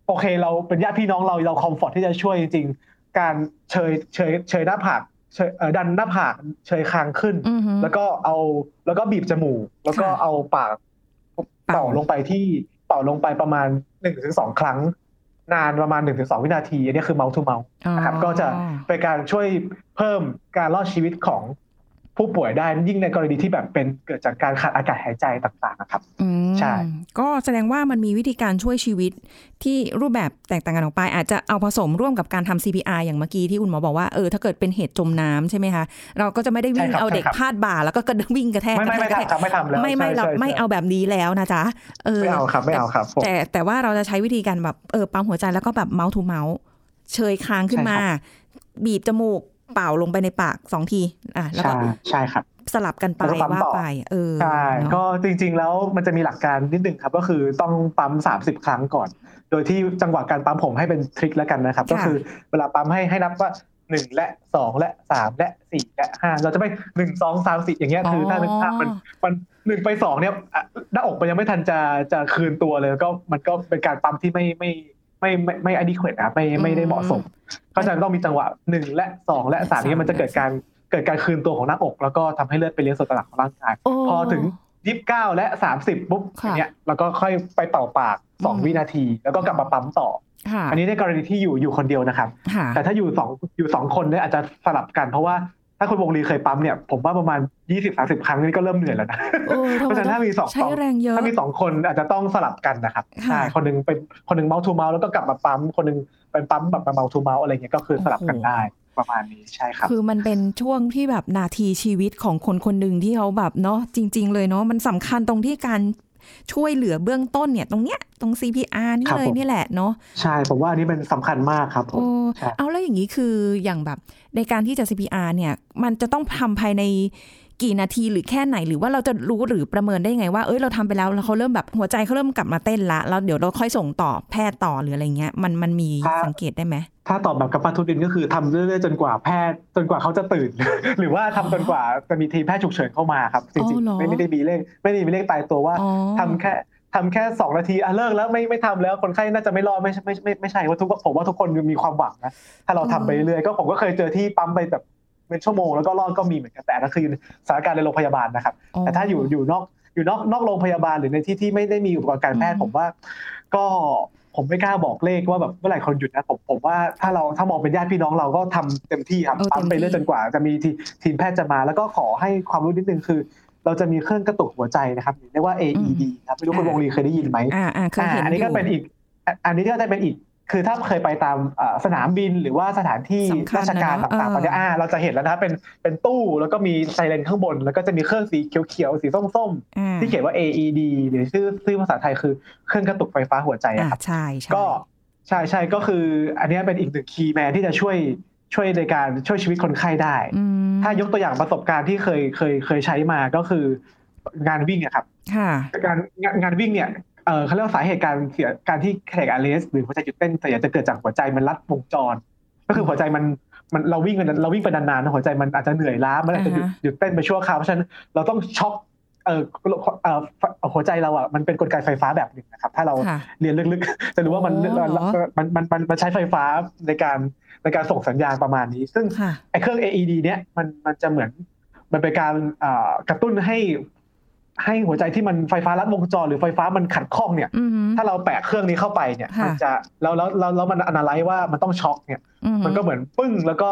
Speaker 2: โอเคเราเป็นญาติพี่น้องเราเราคอมฟอร์ทที่จะช่วยจริงๆ การเชยเชยเชยหน้าผากเชยเอ่อดันหน้าผากเชยคางขึ้น
Speaker 3: อือฮึ
Speaker 2: แล้วก็เอาแล้วก็บีบจมูก แล้วก็
Speaker 3: ค่ะ
Speaker 2: เอาปาก
Speaker 3: เป่า
Speaker 2: เป่าลงไปที่เป่าลงไปประมาณหนึ่งถึงสองครั้ง นานประมาณหนึ่งถึงสองวินาที อันนี้คือ mouth to mouth นะครับก็จะเป็นการช่วยเพิ่มการรอดชีวิตของ ผู้ป่วยได้ยิ่งในกรณีที่แบบเป็นเกิดจากการขาดอากาศหายใจต่างๆนะครับ
Speaker 3: อืม
Speaker 2: ใช่
Speaker 3: ก็แสดงว่ามันมีวิธีการช่วยชีวิตที่รูปแบบแตกต่างกันออกไป อาจจะเอาผสมร่วมกับการทำ CPR อย่างเมื่อกี้ที่คุณหมอบอกว่าเออถ้าเกิดเป็นเหตุจมน้ำใช่ไหมคะเราก็จะไม่ได้วิ่ง
Speaker 2: ใช่ครับ
Speaker 3: เอาเด็ก
Speaker 2: ใช่ครับ
Speaker 3: พาดบ่าแล้วก็กระวิ่งกระแทก
Speaker 2: ไม่ไม่
Speaker 3: ก
Speaker 2: ไม่
Speaker 3: ระแทก
Speaker 2: ทำครับไม่ทำแล้ว
Speaker 3: ไม่ไม่
Speaker 2: ใช่
Speaker 3: เรา
Speaker 2: ใช่
Speaker 3: ไม่
Speaker 2: ใช่
Speaker 3: เอาแบบนี้แล้วนะจ๊ะเออ
Speaker 2: ไม่เอาครับไม่เอาครับผม
Speaker 3: แต่แต่ว่าเราจะใช้วิธีการแบบเออปั๊มหัวใจแล้วก็แบบเมาส์ทูเมาส์เชยคางขึ้นมา บีบจมูก เป่าลงไปในปากสองที อะแล้วก็
Speaker 2: ใช่ใช่ครับ
Speaker 3: สลับกันไป
Speaker 2: แล้วก็ปั๊ม
Speaker 3: ว่า
Speaker 2: ต่อ
Speaker 3: ไป เออ
Speaker 2: ใช่
Speaker 3: เนอะ
Speaker 2: ก็จริง ๆ แล้วมันจะมีหลักการนิดหนึ่งครับ ก็คือต้องปั๊ม30ครั้งก่อน โดยที่จังหวะการปั๊มผมให้เป็นทริคแล้วกันนะครับ ก็คือเวลาปั๊มให้ให้นับว่า1และ2และ3และ4และ5เราจะไม่1 2 3 4อย่างเงี้ยคือถ้านึกภาพมันมันหนึ่งไปสองเนี่ยอะหน้าอกมันยังไม่ทันจะจะคืนตัวเลยก็มันก็เป็นการปั๊มที่ไม่ไม่ไม่ไม่ไม่อดีควนะครับไม่ไม่ได้เหมาะสม ก็จะต้องมีจังหวะหนึ่งและสองและสามนี้มันจะเกิดการเกิดการคืนตัวของหน้าอก แล้วก็ทำให้เลือดไปเลี้ยงส่วนต่างๆของร่างกาย
Speaker 3: โอ้
Speaker 2: พอถึงยี่สิบเก้าและสามสิบปุ๊บ
Speaker 3: ค่ะ
Speaker 2: อย่างเงี้ยเราก็ค่อยไปเป่าปากสอง
Speaker 3: อืม
Speaker 2: วินาที แล้วก็กลับมาปั๊มต่อ
Speaker 3: ค่ะ
Speaker 2: อันนี้ในกรณีที่อยู่อยู่คนเดียวนะครับ
Speaker 3: ค่ะ
Speaker 2: แต่ถ้าอยู่สองอยู่สองคนเนี่ยอาจจะสลับกันเพราะว่า ถ้าคุณวงลีเคยปั๊มเนี่ยผมว่าประมาณยี่สิบสามสิบครั้งนี่ก็เริ่มเหนื่อยแล้วนะ
Speaker 3: เออทำไมเพ
Speaker 2: ราะฉะนั้นถ้ามีสอง
Speaker 3: ใช้แรงเยอะ
Speaker 2: ถ้ามีสองคนอาจจะต้องสลับกันนะครับ
Speaker 3: ค่ะ
Speaker 2: ใช่คนหนึ่งเป็นคนหนึ่ง mouth-to-mouth แล้วก็กลับมาปั๊มคนหนึ่งเป็นปั๊มแบบมา mouth-to-mouth อะไรเงี้ยก็คือสลับกัน
Speaker 3: โอ้โห
Speaker 2: ได้ประมาณนี้ใช่ครับ
Speaker 3: คือมันเป็นช่วงที่แบบนาทีชีวิตของคนคนหนึ่งที่เขาแบบเนาะจริง ๆ เลยเนาะมันสำคัญตรงที่การ ช่วยเหลือเบื้องต้นเนี่ยตรงเนี้ยตรง CPR นี่
Speaker 2: ครับ
Speaker 3: เลย
Speaker 2: ผม
Speaker 3: นี่แหละเนาะ
Speaker 2: ใช่ผมว่าอันนี้เป็นสำคัญมากครับผม
Speaker 3: โอ้
Speaker 2: ใช่
Speaker 3: เอาแล้วอย่างนี้คืออย่างแบบในการที่จะ CPR เนี่ย มันจะต้องทำภายใน กี่นาทีหรือแค่ไหนหรือว่าเราจะรู้หรือประเมินได้ยังไงว่าเอ้ยเราทำไปแล้วแล้วเขาเริ่มแบบหัวใจเขาเริ่มกลับมาเต้นละแล้วเดี๋ยวเราค่อยส่งต่อแพทย์ต่อหรืออะไรเงี้ยมันมันมีสังเกตได้ไหม
Speaker 2: ถ้าตอบแบบกับปาทุดินก็คือทำเรื่อยๆจนกว่าแพทย์จนกว่าเขาจะตื่น หรือว่าทำจนกว่าจะมีทีมแพทย์ฉุกเฉินเข้ามาครับจ
Speaker 3: อ๋
Speaker 2: ริง
Speaker 3: อเหรอ
Speaker 2: ๆไม่ได้มีเลขไม่ได้มีเลขตายตัวว่า
Speaker 3: อ๋อ
Speaker 2: ทำแค่ทำแค่สองนาทีอะเลิกแล้วไม่ไม่ทำแล้วคนไข้น่าจะไม่รอดไม่ใช่ไม่ไม่ไม่ใช่ว่าทุกผมว่าทุกคนมีความหวังนะถ้าเราทำไปเรื่อยๆก็ผมก็เคยเจอที่ปั๊มไปแบบ เป็นชั่วโมงแล้วก็รอดก็มีเหมือนกันแต่นั่นคือสถานการณ์ในโรงพยาบาลนะครับ แต่ถ้าอยู่อยู่นอกอยู่นอกนอกโรงพยาบาลหรือในที่ที่ไม่ได้มีอุปกรณ์การแพทย์
Speaker 3: อืม
Speaker 2: ผมว่า ก็ผมไม่กล้าบอกเลขว่าแบบเมื่อไหร่คนหยุดนะผมผมว่าถ้าเราถ้ามองเป็นญาติพี่น้องเราก็ทำเต็มที่ครับ
Speaker 3: เออ
Speaker 2: ปั๊มไป
Speaker 3: เต็มที่
Speaker 2: เรื่อยจนกว่าจะมีทีทีมแพทย์จะมา แล้วก็ขอให้ความรู้นิดนึงคือ เราจะมีเครื่องกระตุกหัวใจนะครับเรียกว่า AED ครับไม่รู้คุณวงลีเคยได้ยินไหม
Speaker 3: อ่าอ่าเคยเห็น
Speaker 2: อันนี้ก็
Speaker 3: ยู่
Speaker 2: เป็นอีกอะอันนี้ก็จะเป็นอีก คือถ้าเคยไปตามอ่าสนามบินหรือว่าสถานที่
Speaker 3: สำคัญ
Speaker 2: ราชการ
Speaker 3: นะ
Speaker 2: ต่างๆ
Speaker 3: เออ
Speaker 2: ตอนนี้อ่าเราจะเห็นแล้วนะครับเป็นเป็นตู้แล้วก็มีไซเรนข้างบน แล้วก็จะมีเครื่องสีเขียวๆสีส้ม
Speaker 3: อ่า
Speaker 2: ๆที่เขียนว่า AED หรือชื่อชื่อภาษาไทยคือเครื่องกระตุกไฟฟ้าหัวใจ
Speaker 3: อ่า
Speaker 2: อะครับ
Speaker 3: ใช่ใช่
Speaker 2: ก็ใช่ใช่ก็คือ อันนี้เป็นอีกหนึ่ง key man ที่จะช่วยช่วยในการช่วยชีวิตคนไข้ได้
Speaker 3: อืม
Speaker 2: ถ้ายกตัวอย่างประสบการณ์ที่เคยเคยเคยใช้มาก็คืองานวิ่งอะครับ
Speaker 3: ค่ะ
Speaker 2: การงานงานวิ่งเนี่ย เออเขาเรียกว่าสาเหตุการเสียการที่ cardiac arrest หรือหัวใจหยุดเต้นแต่อยากจะเกิดจากหัวใจมันลัดวงจร ก็คือหัวใจมันมันเราวิ่งกันเราวิ่งไปนานๆนะหัวใจมันอาจจะเหนื่อยล้ามันอาจจะหยุด
Speaker 3: อ่าฮะ
Speaker 2: หยุดเต้นไปชั่วคราวเพราะฉะนั้นเราต้องช็อคเออเออหัวใจเราอะมันเป็นกลไกไฟฟ้าแบบหนึ่งนะครับ ถ้าเรา
Speaker 3: ค่ะ
Speaker 2: เรียนลึกๆ จะรู้ว่ามัน
Speaker 3: อ๋อเหรอ
Speaker 2: มันมันมันมันใช้ไฟฟ้าในการในการส่งสัญญาณประมาณนี้ ซึ่ง
Speaker 3: ค่ะ
Speaker 2: ไอ้เครื่อง AED เนี่ยมันมันจะเหมือนมันเป็นการอ่ากระตุ้นให้ ให้หัวใจที่มันไฟฟ้าลัดวงจรหรือไฟฟ้ามันขัดข้องเนี่ย
Speaker 3: อืม
Speaker 2: ถ้าเราแปะเครื่องนี้เข้าไปเนี่ย
Speaker 3: ค่ะ
Speaker 2: มันจะแล้วแล้วแล้วแล้วมัน analyze ว่ามันต้องช็อคเนี่ย
Speaker 3: อื
Speaker 2: มันก็เหมือนปึ้งแล้วก็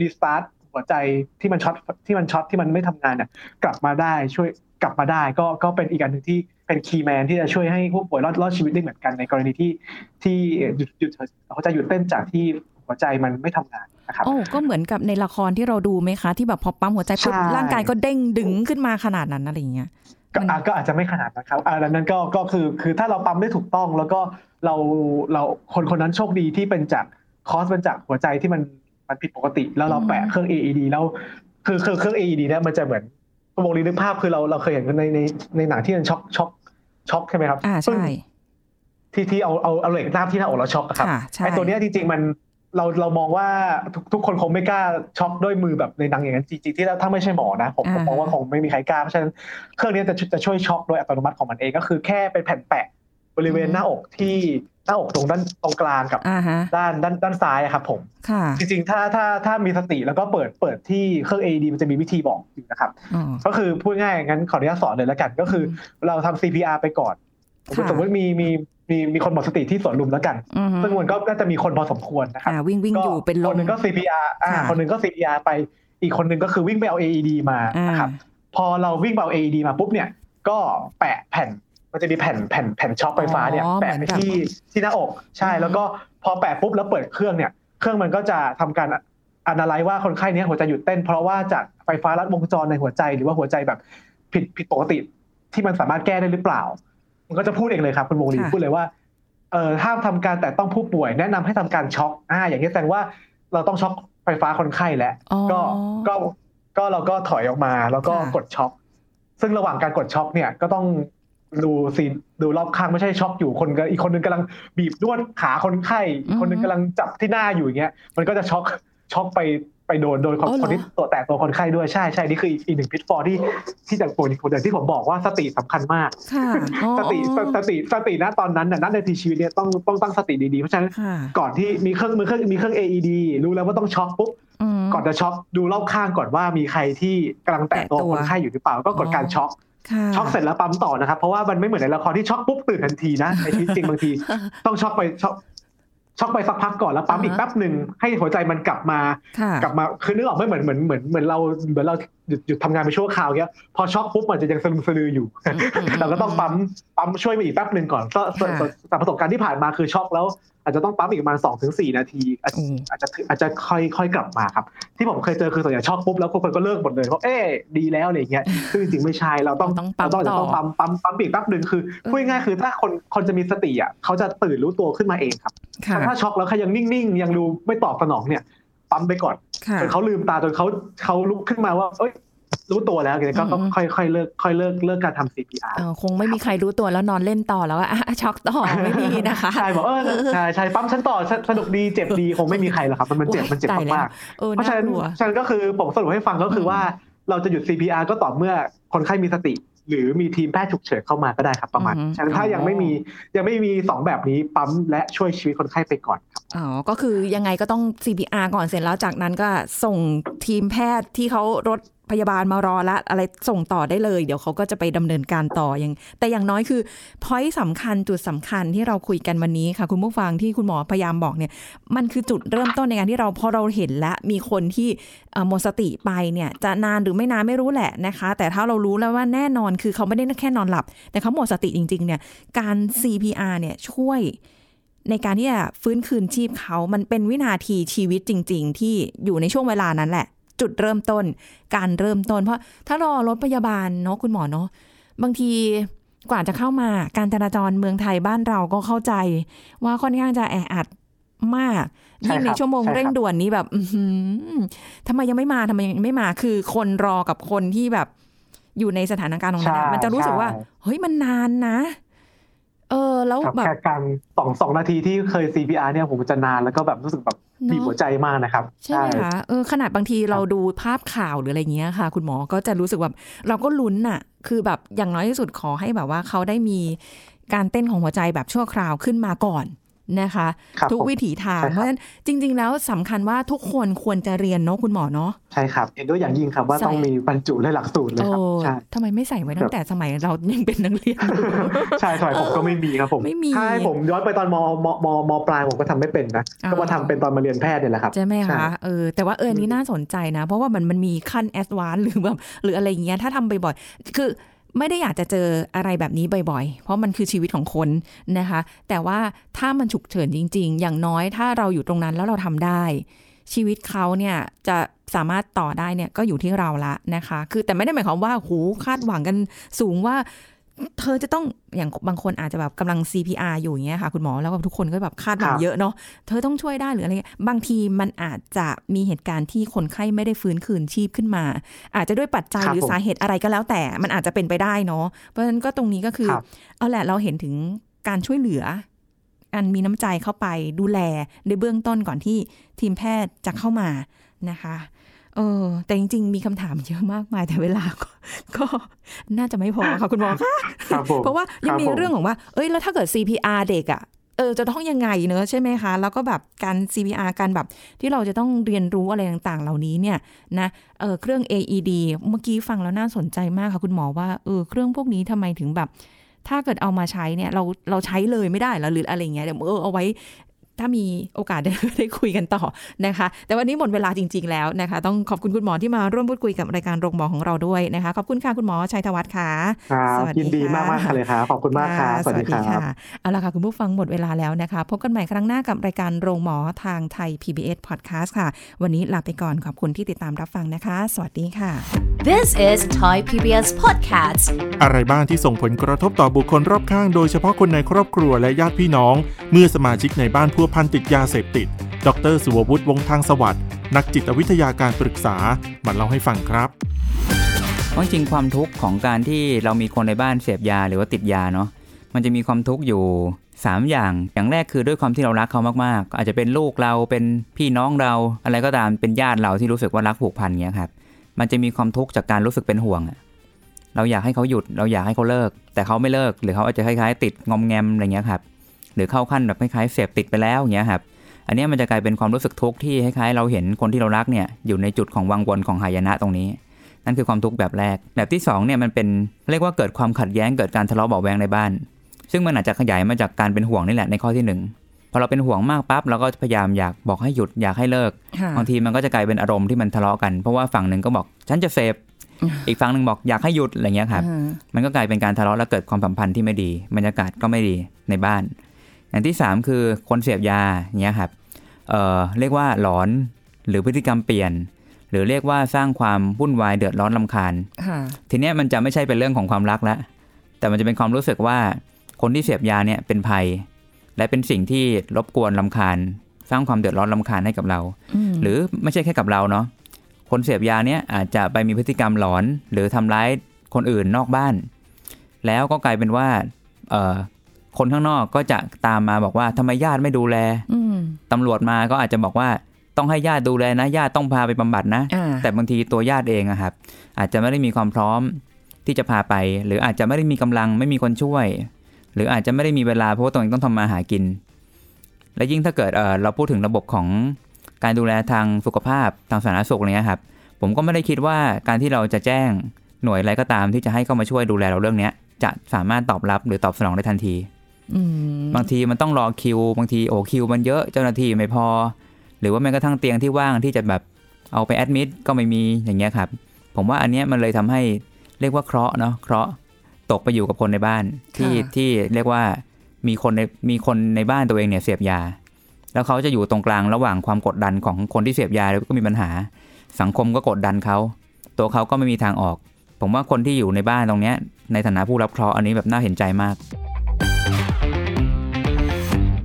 Speaker 2: restart หัวใจที่มันช็อตที่มันช็อตที่มันไม่ทำงานเนี่ยกลับมาได้ช่วยกลับมาได้ ก็ก็เป็นอีกอันหนึ่งที่เป็น key man ที่จะช่วยให้ผู้ป่วยรอดรอดชีวิตได้เหมือนกันในกรณีที่ที่หยุดหยุดหัวใจหยุดเต้นจากที่หัวใจมันไม่ทำงาน นะครับ
Speaker 3: โอ้ก็เหมือนกับในละครที่เราดูไหมคะ ที่แบบพอปั๊มหัวใจปุ๊บ
Speaker 2: ใช่
Speaker 3: ร่างกายก็เด้งดึงขึ้นมาขนาดนั้นอะไรอย่างเงี้ย
Speaker 2: ก็
Speaker 3: มัน
Speaker 2: อะก็อาจจะไม่ขนาดนะครับอ่าดังนั้นก็ก็คือคือถ้าเราปั๊มได้ถูกต้อง แล้วก็เราเราคนคนนั้นโชคดีที่เป็นจาก cause มันจากหัวใจที่มันมันผิดปกติ แล้วเราแปะเครื่อง AED แล้วคือคือเครื่อง AED เนี่ยมันจะเหมือนคุณวงลีนึกภาพคือเราเราเคยเห็นในในในหนังที่มันช็อกช็อกช็อกใช่ไหมครับ
Speaker 3: อ่า
Speaker 2: ซึ่ง
Speaker 3: ใช่
Speaker 2: ที่ที่เอาเอาเอาเหล็กด้ามที่หน้าอกเราช็อกอะครับ
Speaker 3: ค่ะใช่
Speaker 2: ไอ้ตัวเนี้ยจริงๆมัน เราเรามองว่าทุกทุกคนคงไม่กล้าช็อกด้วยมือแบบในหนังอย่างนั้นจริงๆที่ถ้าไม่ใช่หมอนะผมผมมองว่าคงไม่มีใครกล้าเพราะฉะนั้นเครื่องนี้จะจะช่วยช็อกโดยอัตโนมัติของมันเองก็คือแค่เป็นแผ่นแปะบริเวณหน้าอกที่หน้าอกตรงด้านตรงกลางกับ
Speaker 3: อ่าฮะ
Speaker 2: ด้านด้านด้านซ้ายอะครับผม
Speaker 3: ค่ะ
Speaker 2: จริงๆ ถ้าถ้าถ้ามีสติแล้วก็เปิดเปิดที่เครื่อง AED มันจะมีวิธีบอกอยู่นะครับ
Speaker 3: อ๋อ
Speaker 2: ก็คือพูดง่ายงั้นขออนุญาตสอนเลยแล้วกัน ก็คือเราทำ CPR ไปก่อน
Speaker 3: ค่ะ
Speaker 2: สมมติมีมี มีมีคนหมดสติที่สวนลุมแล้วกัน
Speaker 3: อือฮึ
Speaker 2: ซึ่งมันก็น่าจะมีคนพอสมควรนะครับ
Speaker 3: อ่าวิ่งวิ่งอยู่เป็นล
Speaker 2: ค
Speaker 3: ม
Speaker 2: นหนึ่งก็ CPR อ่า
Speaker 3: ค่ะ
Speaker 2: คนหนึ่งก็ CPR ไปอีกคนหนึ่งก็คือวิ่งไปเอา AED มา
Speaker 3: อ่า
Speaker 2: นะครับพอเราวิ่งไปเอา AED มาปุ๊บเนี่ย ก็แปะแผ่นมันจะมีแผ่นแผ่นแผ่นช็อคไฟฟ้าเนี่ย
Speaker 3: อ๋อ
Speaker 2: แปะ
Speaker 3: เหมื
Speaker 2: ไป
Speaker 3: อนกับ
Speaker 2: ที่ที่หน้าอกใช่
Speaker 3: อือฮึ
Speaker 2: แล้วก็พอแปะปุ๊บแล้วเปิดเครื่องเนี่ย เครื่องมันก็จะทำการอนาลัยว่าคนไข้เนี้ยหัวใจหยุดเต้น เพราะว่าจากไฟฟ้าลัดวงจรในหัวใจ หรือว่าหัวใจแบบผิดผิดปกติที่มันสามารถแก้ได้หรือเปล่า มันก็จะพูดเองเลยครับคุณวงลี
Speaker 3: ค่ะ
Speaker 2: พูดเลยว่าเอ่อห้ามทำการแตะต้องผู้ป่วยแนะนำให้ทำการช็อคอ่าอย่างนี้แสดงว่าเราต้องช็อคไฟฟ้าคนไข้แล้ว
Speaker 3: อ๋อ
Speaker 2: ก็ก็ก็เราก็ถอยออกมาแล้วก็
Speaker 3: ค่ะ
Speaker 2: กดช็อคซึ่งระหว่างการกดช็อคเนี่ยก็ต้องดู scene ดูรอบข้างไม่ใช่ช็อคอยู่คนก็อีกคนนึงกำลังบีบนวดขาคนไข้อีกคนนึงกำลังจับที่หน้าอยู่อย่างเงี้ยมันก็จะช็อคช็อคไป ไปโดนโดนคน
Speaker 3: อ๋อเหรอ
Speaker 2: คนที่ตัวแตะตัวคนไข้ด้วยใช่ใช่นี่คืออีกอีกหนึ่ง pitfall ที่ที่จากป่วยคนอย่างที่ผมบอกว่าสติสำคัญมาก
Speaker 3: ค่ะอ๋อ
Speaker 2: สติสติสติณตอนนั้นน่ะณนาทีชีวิตเนี่ยต้องต้องตั้งสติดีๆ เพราะฉะนั้น
Speaker 3: ค่ะ
Speaker 2: ก่อนที่มีเครื่องมือเครื่องมีเครื่อง AED รู้แล้วว่าต้องช็อคปุ๊บก่อนจะช็อคดูรอบข้างก่อนว่ามีใครที่กำลังแตะตัว
Speaker 3: แตะตัว
Speaker 2: คนไข้อยู่หรือเปล่าก็กดการช็อค
Speaker 3: ค่ะ
Speaker 2: ช็อกเสร็จแล้วปั๊มต่อนะครับ เพราะว่ามันไม่เหมือนในละครที่ช็อกปุ๊บตื่นทันทีนะในชีวิตจริงบางที ต้องช็อกไปช็อก ช็อกไปสักพักก่อนแล้วปั๊มอีก
Speaker 3: อ่าฮะ
Speaker 2: แป๊บหนึ่งให้หัวใจมันกลับมา
Speaker 3: ค่ะ
Speaker 2: กลับมาคือนึกออกไหม่เหมือนเหมือนเหมือนเหมือนเราเหมือนเราหยุดหยุดทำงานไปชั่วคราวเงี้ยพอช็อกปุ๊บมันจะยังสลึมสลืออยู่
Speaker 3: อืมอืม
Speaker 2: เราก็ต้องปั๊มปั๊มช่วยมาอีกแป๊บหนึ่งก่อนก็
Speaker 3: ค่ะ
Speaker 2: แต่ประสบการณ์ที่ผ่านมาคือช็อกแล้ว อาจจะต้องปั๊มอีกประมาณสองถึงสี่นาทีอาจ
Speaker 3: โอ้
Speaker 2: อาจจะอาจจะค่อยค่อยกลับมาครับ ที่ผมเคยเจอคือส่วนใหญ่ช็อกปุ๊บแล้วคนก็เลิกหมดเลยเพราะเอ๊ะดีแล้วอะไรอย่างเงี้ยซึ่งจริงๆไม่ใช่เราต้อง
Speaker 3: ต้องปั๊ม
Speaker 2: เราต้อง
Speaker 3: ต่อ
Speaker 2: ต้องปั๊มปั๊มปั๊มอีกแป๊บหนึ่งคือ
Speaker 3: เออ
Speaker 2: พูดง่ายๆคือถ้าคนคนจะมีสติอะเขาจะตื่นรู้ตัวขึ้นมาเองครับ
Speaker 3: ค่ะ
Speaker 2: แต่ถ้าช็อกแล้วเขายังนิ่งๆยังดูไม่ตอบสนองเนี่ยปั๊มไปก่อน
Speaker 3: ค่ะ
Speaker 2: จนเขาลืมตาจนเขาเขาลุกขึ้นมาว่า เอ้ย รู้ตัวแล้วอย่างนี้ก็
Speaker 3: อืม
Speaker 2: ก็ค่อยค่อยเลิกค่อยเลิกเลิกการทำ CPR
Speaker 3: เออคงไม่มีใครรู้ตัวแล้วนอนเล่นต่อแล้วอะอะช็อกต่อไม่มีนะคะ
Speaker 2: ใช่บอกเออใช่ใช่ปั๊มฉันต่อสสนุกดีเจ็บดีคงไม่มีใครหรอกครับมันมันเจ็บมันเจ็บ
Speaker 3: ตายแล้ว
Speaker 2: มาก
Speaker 3: เออ
Speaker 2: ๆเพราะฉะ
Speaker 3: น่า
Speaker 2: นั้น
Speaker 3: กลัว
Speaker 2: ฉะนั้นก็คือผมสรุปให้ฟังก็คือว่าเราจะหยุด CPR ก็ต่อเมื่อคนไข้มีสติ หรือมีทีมแพทย์ฉุกเฉินเข้ามาก็ได้ครับประมาณ
Speaker 3: อืม
Speaker 2: ฉะนั้นถ้ายังไม่มียังไม่มีสองแบบนี้ปั๊มและช่วยชีวิตคนไข้ไปก่อนครับ
Speaker 3: อ๋อก็คือยังไงก็ต้อง CPR ก่อนเสร็จแล้วจากนั้นก็ส่งทีมแพทย์ที่เขารถพยาบาลมารอละอะไรส่งต่อได้เลย เดี๋ยวเขาก็จะไปดำเนินการต่ออย่าง แต่อย่างน้อยคือพอยต์สำคัญจุดสำคัญที่เราคุยกันวันนี้ค่ะ คุณผู้ฟังที่คุณหมอพยายามบอกเนี่ย มันคือจุดเริ่มต้นในการที่เราพอเราเห็นและมีคนที่หมดสติไปเนี่ย จะนานหรือไม่นานไม่รู้แหละนะคะ แต่ถ้าเรารู้แล้วว่าแน่นอนคือเขาไม่ได้แค่นอนหลับ แต่เขาหมดสติจริง ๆ เนี่ย การ CPR เนี่ยช่วยในการที่จะฟื้นคืนชีพเขา มันเป็นวินาทีชีวิตจริง ๆ ที่อยู่ในช่วงเวลานั้นแหละ จุดเริ่มต้น การเริ่มต้น เพราะถ้ารอรถพยาบาลเนาะคุณหมอเนาะบางทีกว่าจะเข้ามาการจราจรเมืองไทยบ้านเราก็เข้าใจ ว่าค่อนข้างจะแออัดมาก
Speaker 2: ใช่
Speaker 3: ยิ่งใน
Speaker 2: ครับ
Speaker 3: ชั่วโมง
Speaker 2: ใช่ครับ
Speaker 3: เร่งด่วนนี้แบบอื้อหือทำไมยังไม่มาทำไมยังไม่มา คือคนรอกับคนที่แบบ อยู่ในสถานการณ์ตรงนั้นอะ
Speaker 2: ใช่
Speaker 3: มันจะรู้สึกว่า
Speaker 2: ใช่
Speaker 3: เฮ้ยมันนานนะ เออแล้ว
Speaker 2: ครับ
Speaker 3: แบบ
Speaker 2: แค่การสองสองนาทีที่เคย CPR เนี่ยผมจะนานแล้วก็แบบรู้สึกแบบ
Speaker 3: เนอะ
Speaker 2: บีบหัวใจมากนะครับ
Speaker 3: ใช่ไหมคะเออขนาดบางทีเราดูภาพข่าวหรืออะไรเงี้ยค่ะ คุณหมอก็จะรู้สึกแบบเราก็ลุ้นน่ะคือแบบอย่างน้อยที่สุดขอให้แบบว่าเขาได้มีการเต้นของหัวใจแบบชั่วคราวขึ้นมาก่อน นะคะ
Speaker 2: ครับ
Speaker 3: ทุก
Speaker 2: ผม
Speaker 3: วิถีทาง
Speaker 2: ใช่ครับ
Speaker 3: เพราะฉะนั้นจริง ๆ แล้วสำคัญว่าทุกคนควรจะเรียนเนาะคุณหมอเนาะ
Speaker 2: ใช่ครับเห็นด้วยอย่างยิ่งครับว่า
Speaker 3: ใช่
Speaker 2: ต้องมีบรรจุในหลักสูตรเลย
Speaker 3: โอ้
Speaker 2: ครับใช่
Speaker 3: ทำไมไม่ใส่ไว้ตั้งแต่สมัยเรายังเป็นนักเรียนอยู่
Speaker 2: ใช่สมัยผมก็ไม่มีครับผม
Speaker 3: ไม่มี
Speaker 2: ใช่ผมย้อนไปตอนมมมมปลายผมก็ทำไม่เป็นนะ
Speaker 3: อ่า
Speaker 2: ก็มาทำเป็นตอนมาเรียนแพทย์เนี่ยแหละครับ
Speaker 3: ใช่ไหม
Speaker 2: ใช่
Speaker 3: คะเออแต่ว่าเอออนนี้น่าสนใจนะ เพราะว่ามันมันมีขั้นแอดวานหรือแบบหรืออะไรอย่างเงี้ยถ้าทำบ่อยๆคือ ไม่ได้อยากจะเจออะไรแบบนี้บ่อยๆ เพราะมันคือชีวิตของคนนะคะ แต่ว่าถ้ามันฉุกเฉินจริง ๆ อย่างน้อยถ้าเราอยู่ตรงนั้นแล้วเราทำได้ ชีวิตเขาเนี่ยจะสามารถต่อได้เนี่ยก็อยู่ที่เราละนะคะ คือแต่ไม่ได้หมายความว่าหูคาดหวังกันสูงว่า เธอจะต้องอย่างบางคนอาจจะแบบกำลัง CPR อยู่อย่างเงี้ยค่ะ คุณหมอแล้วก็ทุกคนก็แบบคาดหวัง
Speaker 2: ครับ
Speaker 3: เยอะเนาะเธอต้องช่วยได้หรืออะไรเงี้ยบางทีมันอาจจะมีเหตุการณ์ที่คนไข้ไม่ได้ฟื้นคืนชีพขึ้นมา อาจจะด้วยปัจจัย
Speaker 2: ครับ
Speaker 3: หรือ
Speaker 2: ผม
Speaker 3: สาเหตุอะไรก็แล้วแต่มันอาจจะเป็นไปได้เนาะเพราะฉะนั้นก็ตรงนี้ก็คือ
Speaker 2: ครับ
Speaker 3: เอาแหละเราเห็นถึงการช่วยเหลือการมีน้ำใจเข้าไปดูแลในเบื้องต้นก่อนที่ทีมแพทย์จะเข้ามานะคะ เออ แต่จริง ๆ มีคำถามเยอะมากมายแต่เวลาก็ก็น่าจะไม่พอค่ะคุณหมอคะ
Speaker 2: ครับผม
Speaker 3: เพราะว่ายังมี
Speaker 2: ครับผม
Speaker 3: เรื่องของว่า เอ้ยแล้วถ้าเกิด CPR เด็กอะ่ะเออจะต้องยังไงเนอะใช่ไหมคะ แล้วก็แบบการ CPR การแบบที่เราจะต้องเรียนรู้อะไรต่างๆ เหล่านี้เนี่ยนะเออเครื่อง AED เมื่อกี้ฟังแล้วน่าสนใจมากค่ะคุณหมอว่าเออเครื่องพวกนี้ทำไมถึงแบบ ถ้าเกิดเอามาใช้เนี่ยเราเราใช้เลยไม่ได้เหรอหรืออะไรเงี้ยเดี๋ยวเออเอาไว้ ถ้ามีโอกาสได้ได้คุยกันต่อนะคะ แต่วันนี้หมดเวลาจริง ๆ แล้วนะคะ ต้องขอบคุณคุณหมอที่มาร่วมพูดคุยกับรายการโรงหมอของเราด้วยนะคะ ขอบคุณค่ะคุณหมอชัยธวัฒน์ค่ะ
Speaker 2: ครับ
Speaker 3: สวัสดี
Speaker 2: ยินดี
Speaker 3: ค่ะ
Speaker 2: มากมากๆเลยครับขอบคุณมากครับะสวัสดีครับ
Speaker 3: เอาละค่ะคุณผู้ฟังหมดเวลาแล้วนะคะ พบกันใหม่ครั้งหน้ากับรายการโรงหมอทางไทย PBS Podcast ค่ะ วันนี้ลาไปก่อนขอบคุณที่ติดตามรับฟังนะคะ สวัสดีค่ะ
Speaker 1: This is Thai PBS Podcast.
Speaker 4: อะไรบ้างที่ส่งผลกระทบต่อบุคคลรอบข้าง โดยเฉพาะคนในครอบครัวและญาติพี่น้อง เมื่อสมาชิกในบ้านพัวพันติดยาเสพติด ดรสุวัตวงศ์ทางสวัสด์นักจิตวิทยาการปรึกษามาเล่าให้ฟังครับ
Speaker 5: เพราะจริงความทุกข์ของการที่เรามีคนในบ้านเสพยาหรือว่าติดยาเนาะมันจะมีความทุกข์อยู่ 3 อย่าง อย่างแรกคือด้วยความที่เรารักเขามากๆ อาจจะเป็นลูกเราเป็นพี่น้องเราอะไรก็ตามเป็นญาติเราที่รู้สึกว่ารักผูกพันเงี้ยครับมันจะมีความทุกข์จากการรู้สึกเป็นห่วงเราอยากให้เขาหยุดเราอยากให้เขาเลิก แต่เขาไม่เลิกหรือเขาอาจจะคล้ายๆ ติดงอมแงมอะไรเงี้ยครับ หรือเข้าขั้นแบบคล้ายๆเสพติดไปแล้วเงี้ยครับอันเนี้ยมันจะกลายเป็นความรู้สึกทุกข์ที่คล้ายๆเราเห็นคนที่เรารักเนี่ยอยู่ในจุดของวังวนของหายนะตรงนี้ นั่นคือความทุกข์แบบแรก แบบที่2เนี่ยมันเป็นเรียกว่าเกิดความขัดแย้งเกิดการทะเลาะเบาะแวงในบ้าน ซึ่งมันอาจจะขยายมาจากการเป็นห่วงนี่แหละในข้อที่หนึ่งพอเราเป็นห่วงมากปั๊บเราก็พยายามอยากบอกให้หยุดอยากให้เลิก
Speaker 3: ค่ะ
Speaker 5: บางทีมันก็จะกลายเป็นอารมณ์ที่มันทะเลาะกันเพราะว่าฝั่งหนึ่งก็บอกฉันจะเสพอีกฝั่งหนึ่งบอกอยากให้หยุดอะไรเงี้ยครับ
Speaker 3: อ่า
Speaker 5: มันก็กลายเป็นการทะเลาะและเกิดความสัมพันธ์ที่ไม่ดี บรรยากาศก็ไม่ดีในบ้าน อย่างที่ 3 คือคนเสพยาเนี้ยครับเอ่อเรียกว่าหลอนหรือพฤติกรรมเปลี่ยน หรือเรียกว่าสร้างความวุ่นวายเดือดร้อนลำคาญ
Speaker 3: ค่ะ
Speaker 5: ทีเนี้ยมันจะไม่ใช่เป็นเรื่องของความรักแล้วแต่มันจะเป็นความรู้สึกว่าคนที่เสพยาเนี่ยเป็นภัย และเป็นสิ่งที่รบกวนลำคาญ สร้างความเดือดร้อนลำคาญให้กับเรา
Speaker 3: ม
Speaker 5: หรือไม่ใช่แค่กับเราเนาะคนเสพยาเนี่ยอาจจะไปมีพฤติกรรมหลอน หรือทำร้ายคนอื่นนอกบ้าน แล้วก็กลายเป็นว่าเอ่อ คนข้างนอกก็จะตามมาบอกว่าทำไมญาติไม่ดูแล
Speaker 3: อืม
Speaker 5: ตำรวจมาก็อาจจะบอกว่าต้องให้ญาติดูแลนะญาติต้องพาไปบำบัดนะ
Speaker 3: อ่า
Speaker 5: แต่บางทีตัวญาติเองอะครับ อาจจะไม่ได้มีความพร้อมที่จะพาไป หรืออาจจะไม่ได้มีกำลังไม่มีคนช่วย หรืออาจจะไม่ได้มีเวลาเพราะว่าตัวเองต้องทำมาหากิน และยิ่งถ้าเกิดเออเราพูดถึงระบบของการดูแลทางสุขภาพทางสาธารณสุขอะไรเงี้ยครับ ผมก็ไม่ได้คิดว่าการที่เราจะแจ้งหน่วยอะไรก็ตามที่จะให้เข้ามาช่วยดูแลเราเรื่องเนี้ยจะสามารถตอบรับหรือตอบสนองได้ทันที
Speaker 3: อืม
Speaker 5: บางทีมันต้องรอคิว บางทีโอ้คิวมันเยอะเจ้าหน้าที่ไม่พอ หรือว่าแม้กระทั่งเตียงที่ว่างที่จะแบบเอาไปแอดมิดก็ไม่มีอย่างเงี้ยครับ ผมว่าอันเนี้ยมันเลยทำให้เรียกว่าเคราะห์เนาะเคราะห์ตกไปอยู่กับคนในบ้าน ที่ที่เรียกว่ามีคนในมีคนในบ้านตัวเองเนี่ยเสพยา แล้วเขาจะอยู่ตรงกลางระหว่างความกดดันของคนที่เสพยาแล้วก็มีปัญหา สังคมก็กดดันเขาตัวเขาก็ไม่มีทางออก ผมว่าคนที่อยู่ในบ้านตรงเนี้ยในฐานะผู้รับเคราะห์อันนี้แบบน่าเห็นใจมาก